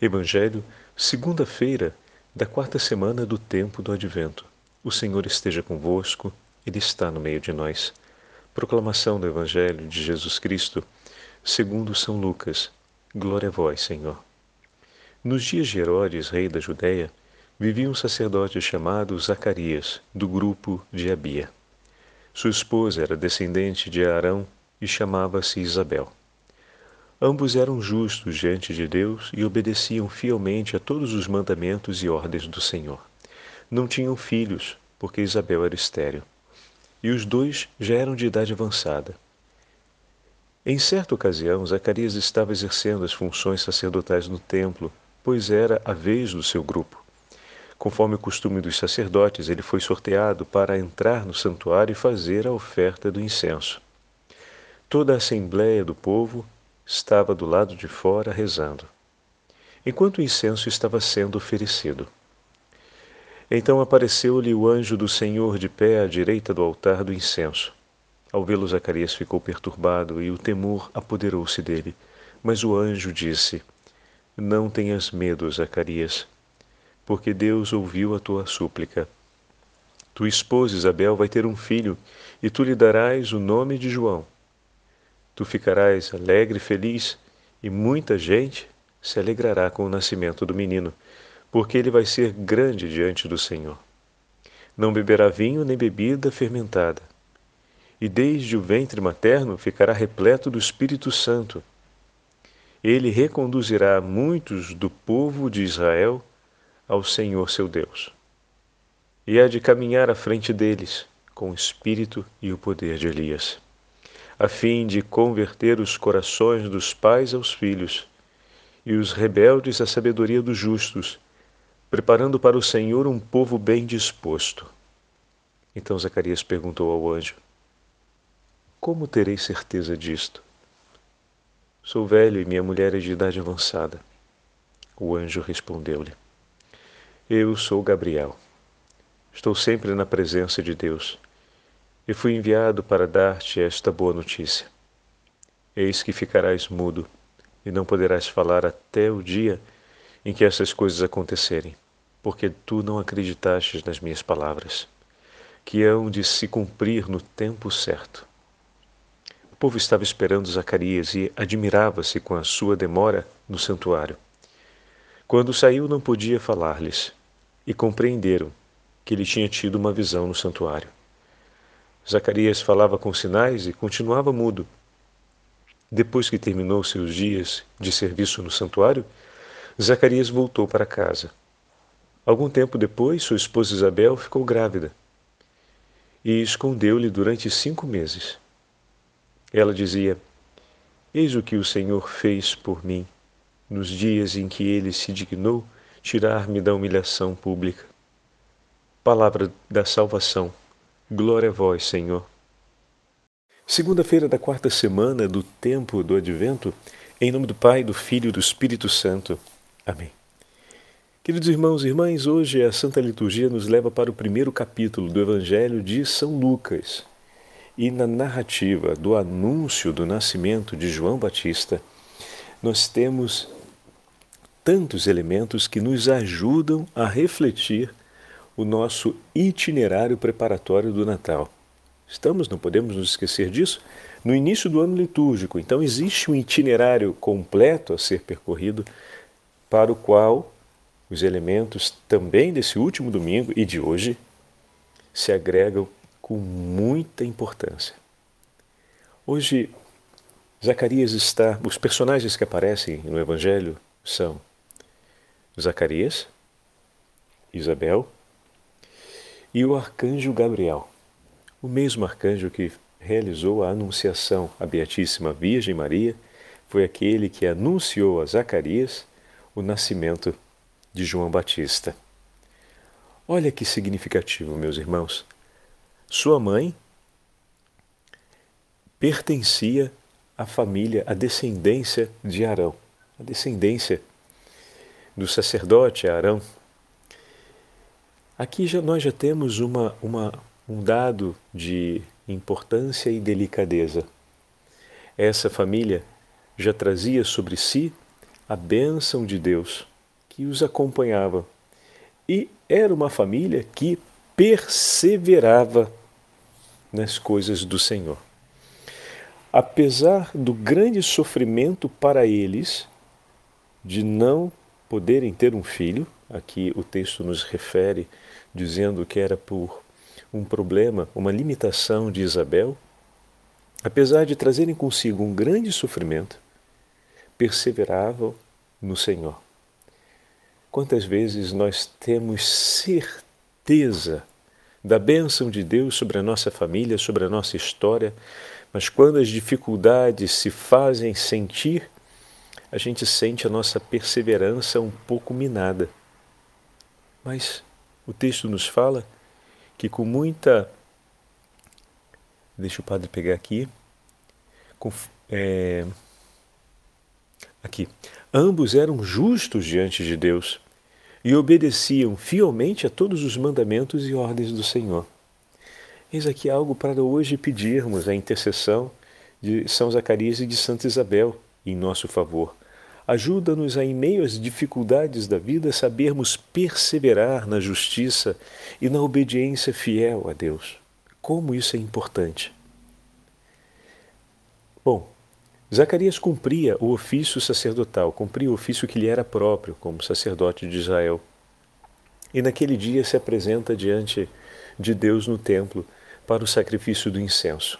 Evangelho, segunda-feira da quarta semana do tempo do Advento. O Senhor esteja convosco, Ele está no meio de nós. Proclamação do Evangelho de Jesus Cristo, segundo São Lucas. Glória a vós, Senhor. Nos dias de Herodes, rei da Judéia, vivia um sacerdote chamado Zacarias, do grupo de Abia. Sua esposa era descendente de Arão e chamava-se Isabel. Ambos eram justos diante de Deus e obedeciam fielmente a todos os mandamentos e ordens do Senhor. Não tinham filhos, porque Isabel era estéril. E os dois já eram de idade avançada. Em certa ocasião, Zacarias estava exercendo as funções sacerdotais no templo, pois era a vez do seu grupo. Conforme o costume dos sacerdotes, ele foi sorteado para entrar no santuário e fazer a oferta do incenso. Toda a assembléia do povo estava do lado de fora rezando, enquanto o incenso estava sendo oferecido. Então apareceu-lhe o anjo do Senhor de pé à direita do altar do incenso. Ao vê-lo, Zacarias ficou perturbado e o temor apoderou-se dele. Mas o anjo disse: Não tenhas medo, Zacarias, porque Deus ouviu a tua súplica. Tua esposa Isabel vai ter um filho, e tu lhe darás o nome de João. Tu ficarás alegre e feliz, e muita gente se alegrará com o nascimento do menino, porque ele vai ser grande diante do Senhor. Não beberá vinho nem bebida fermentada, e desde o ventre materno ficará repleto do Espírito Santo. Ele reconduzirá muitos do povo de Israel ao Senhor seu Deus. E há de caminhar à frente deles com o espírito e o poder de Elias a fim de converter os corações dos pais aos filhos e os rebeldes à sabedoria dos justos, preparando para o Senhor um povo bem disposto. Então Zacarias perguntou ao anjo: Como terei certeza disto? Sou velho e minha mulher é de idade avançada. O anjo respondeu-lhe: Eu sou Gabriel. Estou sempre na presença de Deus e fui enviado para dar-te esta boa notícia. Eis que ficarás mudo e não poderás falar até o dia em que essas coisas acontecerem, porque tu não acreditaste nas minhas palavras, que hão de se cumprir no tempo certo. O povo estava esperando Zacarias e admirava-se com a sua demora no santuário. Quando saiu, não podia falar-lhes, e compreenderam que ele tinha tido uma visão no santuário. Zacarias falava com sinais e continuava mudo. Depois que terminou seus dias de serviço no santuário, Zacarias voltou para casa. Algum tempo depois, sua esposa Isabel ficou grávida e escondeu-lhe durante cinco meses. Ela dizia: Eis o que o Senhor fez por mim nos dias em que ele se dignou tirar-me da humilhação pública. Palavra da salvação. Glória a vós, Senhor. Segunda-feira da quarta semana do tempo do Advento, em nome do Pai, do Filho e do Espírito Santo. Amém. Queridos irmãos e irmãs, hoje a Santa Liturgia nos leva para o primeiro capítulo do Evangelho de São Lucas. E na narrativa do anúncio do nascimento de João Batista, nós temos tantos elementos que nos ajudam a refletir o nosso itinerário preparatório do Natal. Estamos, não podemos nos esquecer disso, no início do ano litúrgico. Então, existe um itinerário completo a ser percorrido, para o qual os elementos também desse último domingo e de hoje se agregam com muita importância. Hoje, Zacarias está. Os personagens que aparecem no Evangelho são Zacarias, Isabel e o arcanjo Gabriel, o mesmo arcanjo que realizou a anunciação à Beatíssima Virgem Maria, foi aquele que anunciou a Zacarias o nascimento de João Batista. Olha que significativo, meus irmãos. Sua mãe pertencia à família, à descendência de Arão, a descendência do sacerdote Arão, Aqui já, nós já temos uma, uma, um dado de importância e delicadeza. Essa família já trazia sobre si a bênção de Deus que os acompanhava. E era uma família que perseverava nas coisas do Senhor. Apesar do grande sofrimento para eles de não poderem ter um filho, aqui o texto nos refere dizendo que era por um problema, uma limitação de Isabel, apesar de trazerem consigo um grande sofrimento, perseveravam no Senhor. Quantas vezes nós temos certeza da bênção de Deus sobre a nossa família, sobre a nossa história, mas quando as dificuldades se fazem sentir, a gente sente a nossa perseverança um pouco minada. Mas o texto nos fala que com muita. Deixa o padre pegar aqui. Com, é, aqui. Ambos eram justos diante de Deus e obedeciam fielmente a todos os mandamentos e ordens do Senhor. Eis aqui algo para hoje pedirmos a intercessão de São Zacarias e de Santa Isabel em nosso favor. Ajuda-nos a, em meio às dificuldades da vida, sabermos perseverar na justiça e na obediência fiel a Deus. Como isso é importante. Bom, Zacarias cumpria o ofício sacerdotal, cumpria o ofício que lhe era próprio como sacerdote de Israel. E naquele dia se apresenta diante de Deus no templo para o sacrifício do incenso.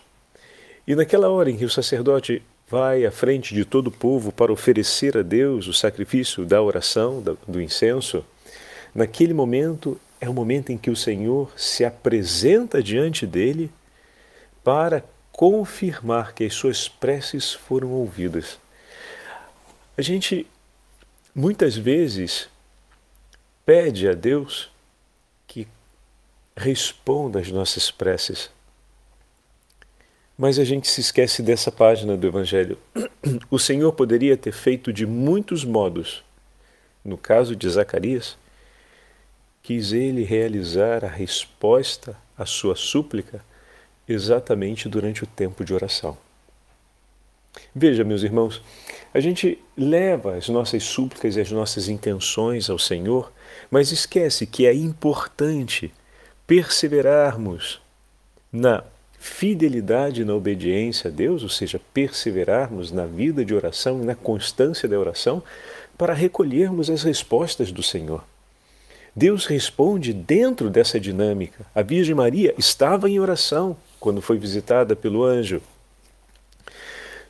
E naquela hora em que o sacerdote vai à frente de todo o povo para oferecer a Deus o sacrifício da oração, do incenso, naquele momento é o momento em que o Senhor se apresenta diante dele para confirmar que as suas preces foram ouvidas. A gente muitas vezes pede a Deus que responda às nossas preces. Mas a gente se esquece dessa página do Evangelho. O Senhor poderia ter feito de muitos modos. No caso de Zacarias, quis ele realizar a resposta à sua súplica exatamente durante o tempo de oração. Veja, meus irmãos, a gente leva as nossas súplicas e as nossas intenções ao Senhor, mas esquece que é importante perseverarmos na fidelidade na obediência a Deus, ou seja, perseverarmos na vida de oração, na constância da oração, para recolhermos as respostas do Senhor. Deus responde dentro dessa dinâmica. A Virgem Maria estava em oração, quando foi visitada pelo anjo.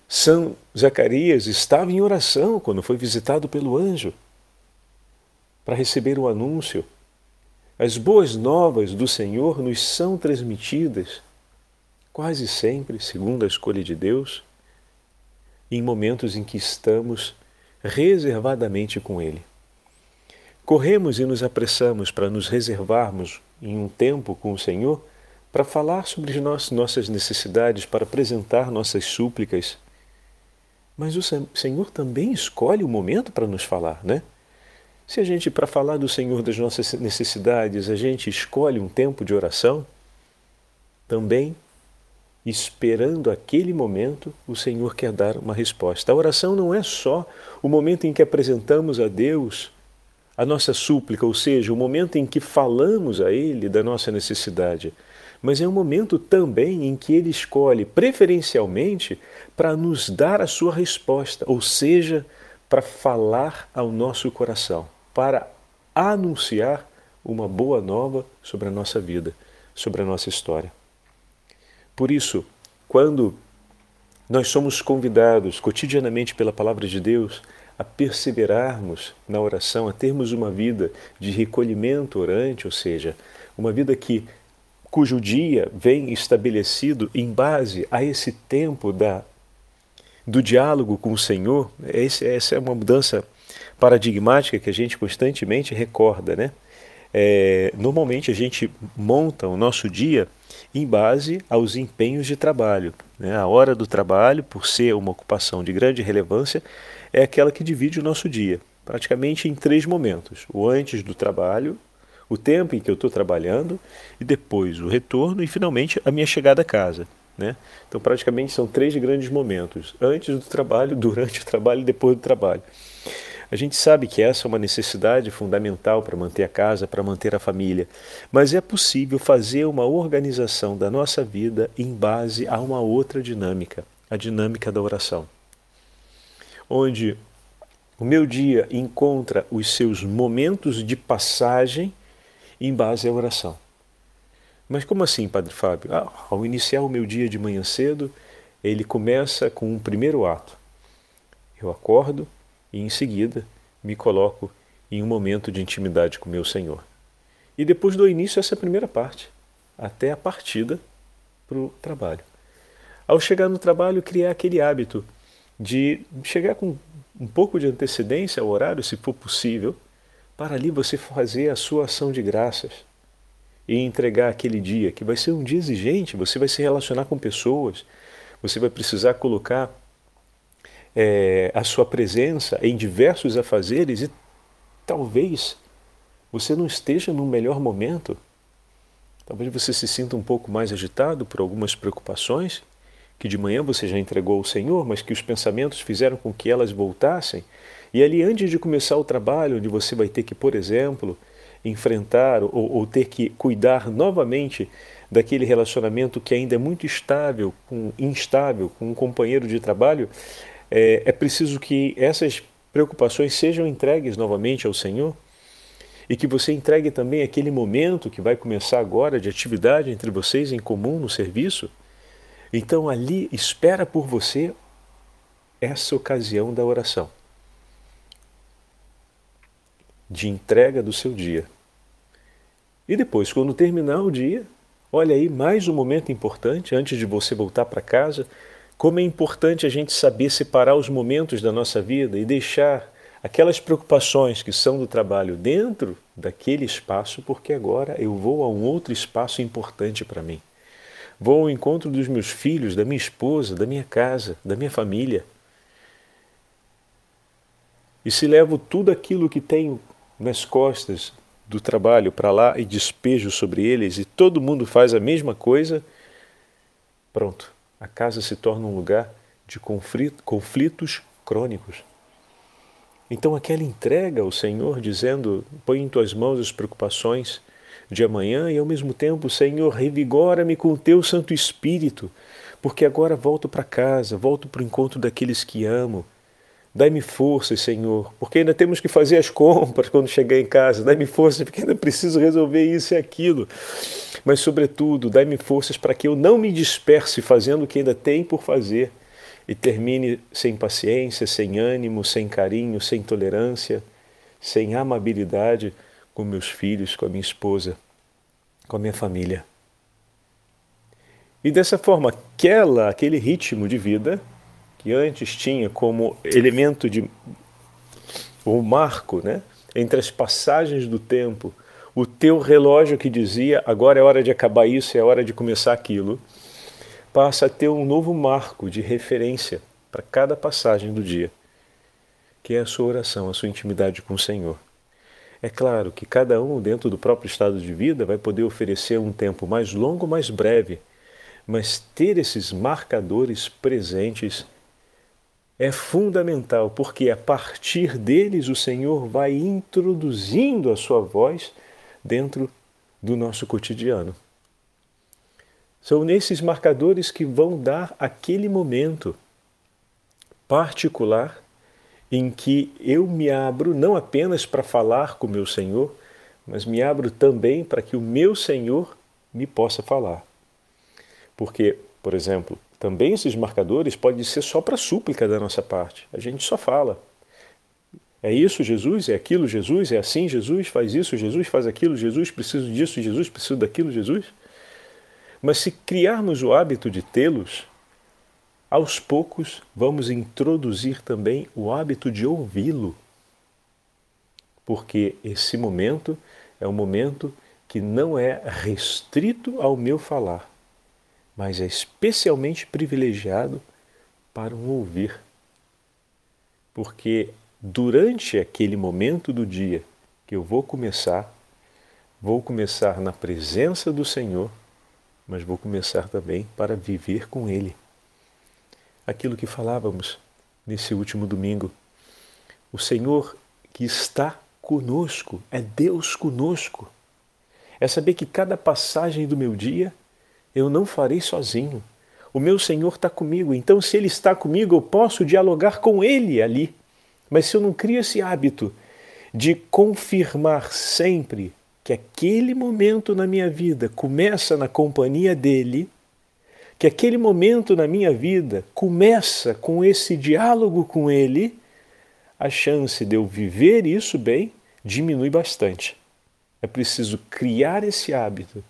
São Zacarias estava em oração quando foi visitado pelo anjo para receber o anúncio. As boas novas do Senhor nos são transmitidas quase sempre, segundo a escolha de Deus, em momentos em que estamos reservadamente com Ele. Corremos e nos apressamos para nos reservarmos em um tempo com o Senhor para falar sobre nossas necessidades, para apresentar nossas súplicas. Mas o Senhor também escolhe o momento para nos falar, né? Se a gente, para falar do Senhor das nossas necessidades, a gente escolhe um tempo de oração, também, esperando aquele momento, o Senhor quer dar uma resposta. A oração não é só o momento em que apresentamos a Deus a nossa súplica, ou seja, o momento em que falamos a Ele da nossa necessidade mas é um momento também em que ele escolhe preferencialmente para nos dar a sua resposta, ou seja, para falar ao nosso coração, para anunciar uma boa nova sobre a nossa vida, sobre a nossa história. Por isso, quando nós somos convidados cotidianamente pela palavra de Deus a perseverarmos na oração, a termos uma vida de recolhimento orante, ou seja, uma vida que cujo dia vem estabelecido em base a esse tempo da, do diálogo com o Senhor, essa é uma mudança paradigmática que a gente constantemente recorda, né? É, normalmente a gente monta o nosso dia em base aos empenhos de trabalho. Né? A hora do trabalho, por ser uma ocupação de grande relevância, é aquela que divide o nosso dia, praticamente em três momentos: o antes do trabalho, o tempo em que eu estou trabalhando e depois o retorno e finalmente a minha chegada a casa. Né? Então, praticamente são três grandes momentos: antes do trabalho, durante o trabalho e depois do trabalho. A gente sabe que essa é uma necessidade fundamental para manter a casa, para manter a família, mas é possível fazer uma organização da nossa vida em base a uma outra dinâmica, a dinâmica da oração. Onde o meu dia encontra os seus momentos de passagem em base à oração. Mas como assim, Padre Fábio? Ah, ao iniciar o meu dia de manhã cedo, ele começa com um primeiro ato. Eu acordo, e em seguida me coloco em um momento de intimidade com meu Senhor. E depois dou início a essa primeira parte, até a partida para o trabalho. Ao chegar no trabalho, criar aquele hábito de chegar com um pouco de antecedência ao horário, se for possível, para ali você fazer a sua ação de graças e entregar aquele dia, que vai ser um dia exigente, você vai se relacionar com pessoas, você vai precisar colocar é, a sua presença em diversos afazeres e talvez você não esteja no melhor momento. Talvez você se sinta um pouco mais agitado por algumas preocupações que de manhã você já entregou ao Senhor, mas que os pensamentos fizeram com que elas voltassem. E ali, antes de começar o trabalho, onde você vai ter que, por exemplo, enfrentar ou, ou ter que cuidar novamente daquele relacionamento que ainda é muito estável, com, instável, com um companheiro de trabalho, é, é preciso que essas preocupações sejam entregues novamente ao Senhor e que você entregue também aquele momento que vai começar agora de atividade entre vocês em comum no serviço. Então ali espera por você essa ocasião da oração, de entrega do seu dia. E depois, quando terminar o dia, olha aí mais um momento importante antes de você voltar para casa, como é importante a gente saber separar os momentos da nossa vida e deixar aquelas preocupações que são do trabalho dentro daquele espaço, porque agora eu vou a um outro espaço importante para mim. Vou ao encontro dos meus filhos, da minha esposa, da minha casa, da minha família. E se levo tudo aquilo que tenho nas costas do trabalho para lá e despejo sobre eles e todo mundo faz a mesma coisa, pronto a casa se torna um lugar de conflitos crônicos. Então, aquela entrega ao Senhor, dizendo: Põe em tuas mãos as preocupações de amanhã e, ao mesmo tempo, Senhor, revigora-me com o teu Santo Espírito, porque agora volto para casa, volto para o encontro daqueles que amo Dai-me forças, Senhor, porque ainda temos que fazer as compras quando chegar em casa. Dai-me forças, porque ainda preciso resolver isso e aquilo. Mas, sobretudo, dai-me forças para que eu não me disperse fazendo o que ainda tem por fazer e termine sem paciência, sem ânimo, sem carinho, sem tolerância, sem amabilidade com meus filhos, com a minha esposa, com a minha família. E dessa forma, aquela, aquele ritmo de vida que antes tinha como elemento de o marco, né, entre as passagens do tempo, o teu relógio que dizia agora é hora de acabar isso, é hora de começar aquilo, passa a ter um novo marco de referência para cada passagem do dia, que é a sua oração, a sua intimidade com o Senhor. É claro que cada um, dentro do próprio estado de vida, vai poder oferecer um tempo mais longo, mais breve, mas ter esses marcadores presentes é fundamental, porque a partir deles o Senhor vai introduzindo a sua voz dentro do nosso cotidiano. São nesses marcadores que vão dar aquele momento particular em que eu me abro não apenas para falar com o meu Senhor, mas me abro também para que o meu Senhor me possa falar. Porque, por exemplo, também esses marcadores podem ser só para súplica da nossa parte. A gente só fala. É isso, Jesus? É aquilo, Jesus? É assim, Jesus? Faz isso, Jesus? Faz aquilo, Jesus? Preciso disso, Jesus? Preciso daquilo, Jesus? Mas se criarmos o hábito de tê-los, aos poucos vamos introduzir também o hábito de ouvi-lo. Porque esse momento é um momento que não é restrito ao meu falar mas é especialmente privilegiado para um ouvir. Porque durante aquele momento do dia que eu vou começar, vou começar na presença do Senhor, mas vou começar também para viver com Ele. Aquilo que falávamos nesse último domingo. o Senhor que está conosco, é Deus conosco. É saber que cada passagem do meu dia eu não farei sozinho. O meu Senhor está comigo, então se Ele está comigo, eu posso dialogar com Ele ali. Mas se eu não crio esse hábito de confirmar sempre que aquele momento na minha vida começa na companhia dele, que aquele momento na minha vida começa com esse diálogo com ele, a chance de eu viver isso bem diminui bastante. É preciso criar esse hábito,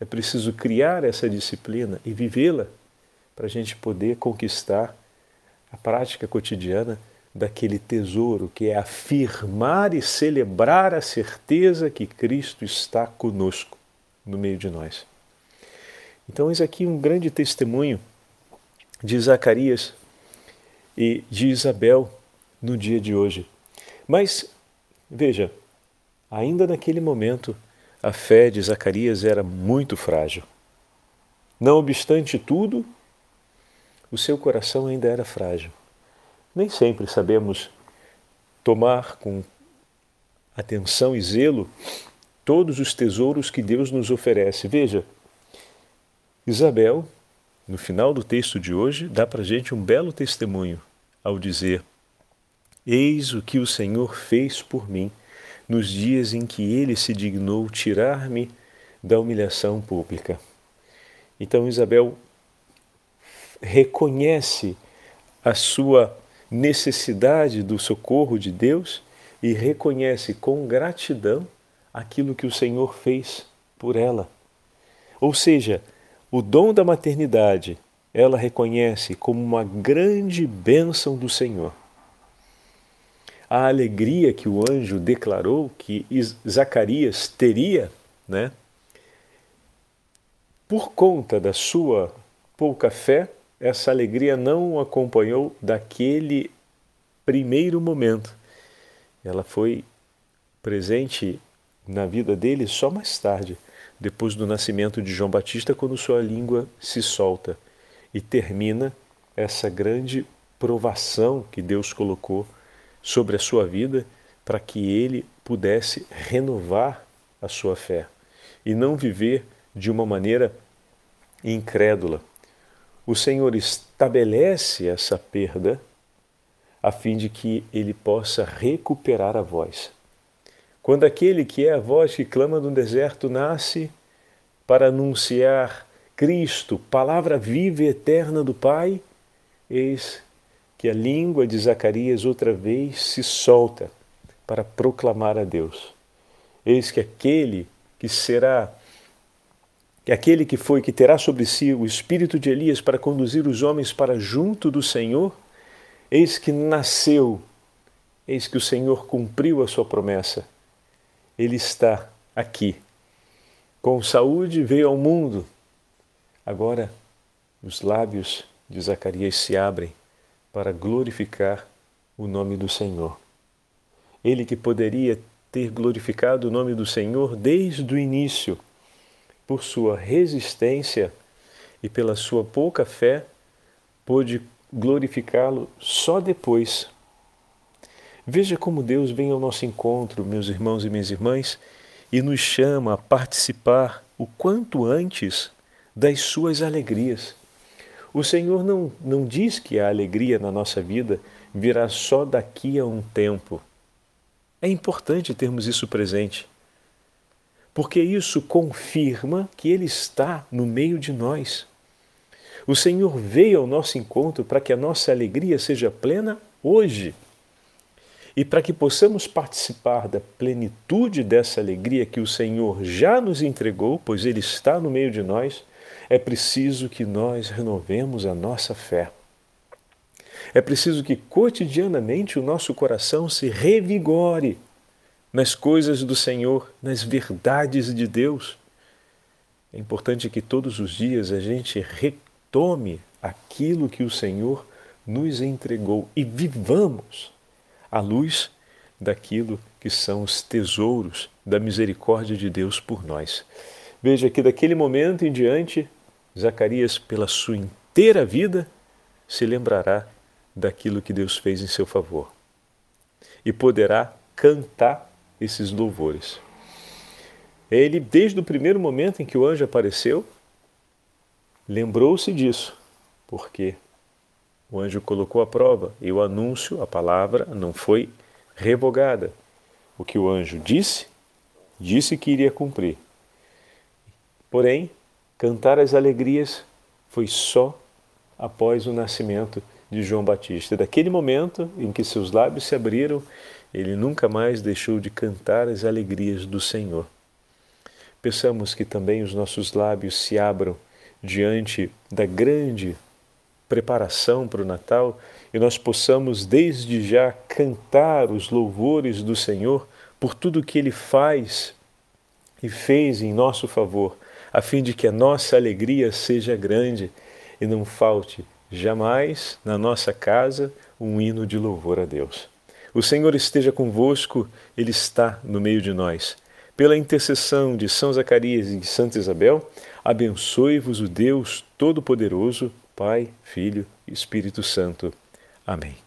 é preciso criar essa disciplina e vivê-la para a gente poder conquistar a prática cotidiana daquele tesouro que é afirmar e celebrar a certeza que Cristo está conosco, no meio de nós. Então, eis aqui um grande testemunho de Zacarias e de Isabel no dia de hoje. Mas, veja, ainda naquele momento, a fé de Zacarias era muito frágil. Não obstante tudo, o seu coração ainda era frágil. Nem sempre sabemos tomar com atenção e zelo todos os tesouros que Deus nos oferece. Veja, Isabel, no final do texto de hoje, dá para a gente um belo testemunho ao dizer: Eis o que o Senhor fez por mim nos dias em que ele se dignou tirar-me da humilhação pública. Então Isabel reconhece a sua necessidade do socorro de Deus e reconhece com gratidão aquilo que o Senhor fez por ela. Ou seja, o dom da maternidade ela reconhece como uma grande bênção do Senhor. A alegria que o anjo declarou que Zacarias teria, né? Por conta da sua pouca fé, essa alegria não o acompanhou daquele primeiro momento. Ela foi presente na vida dele só mais tarde, depois do nascimento de João Batista, quando sua língua se solta e termina essa grande provação que Deus colocou sobre a sua vida para que ele pudesse renovar a sua fé e não viver de uma maneira incrédula o Senhor estabelece essa perda a fim de que ele possa recuperar a voz. Quando aquele que é a voz que clama no deserto nasce para anunciar Cristo, palavra viva e eterna do Pai, eis que a língua de Zacarias outra vez se solta para proclamar a Deus. Eis que aquele que será que aquele que foi que terá sobre si o espírito de Elias para conduzir os homens para junto do Senhor, eis que nasceu, eis que o Senhor cumpriu a sua promessa. Ele está aqui. Com saúde veio ao mundo. Agora os lábios de Zacarias se abrem para glorificar o nome do Senhor. Ele que poderia ter glorificado o nome do Senhor desde o início por sua resistência e pela sua pouca fé, pôde glorificá-lo só depois. Veja como Deus vem ao nosso encontro, meus irmãos e minhas irmãs, e nos chama a participar o quanto antes das suas alegrias. O Senhor não, não diz que a alegria na nossa vida virá só daqui a um tempo. É importante termos isso presente porque isso confirma que Ele está no meio de nós. O Senhor veio ao nosso encontro para que a nossa alegria seja plena hoje. E para que possamos participar da plenitude dessa alegria que o Senhor já nos entregou, pois Ele está no meio de nós, é preciso que nós renovemos a nossa fé. É preciso que cotidianamente o nosso coração se revigore nas coisas do Senhor, nas verdades de Deus. É importante que todos os dias a gente retome aquilo que o Senhor nos entregou e vivamos à luz daquilo que são os tesouros da misericórdia de Deus por nós. Veja que daquele momento em diante, Zacarias, pela sua inteira vida, se lembrará daquilo que Deus fez em seu favor. e poderá cantar esses louvores. Ele, desde o primeiro momento em que o anjo apareceu, lembrou-se disso, porque o anjo colocou a prova e o anúncio, a palavra, não foi revogada. O que o anjo disse, disse que iria cumprir. Porém, cantar as alegrias foi só após o nascimento de João Batista. Daquele momento em que seus lábios se abriram, ele nunca mais deixou de cantar as alegrias do Senhor. Peçamos que também os nossos lábios se abram diante da grande preparação para o Natal e nós possamos desde já cantar os louvores do Senhor por tudo que Ele faz e fez em nosso favor, a fim de que a nossa alegria seja grande e não falte jamais na nossa casa um hino de louvor a Deus. O Senhor esteja convosco, Ele está no meio de nós. Pela intercessão de São Zacarias e de Santa Isabel, abençoe-vos o Deus Todo-Poderoso, Pai, Filho e Espírito Santo. Amém.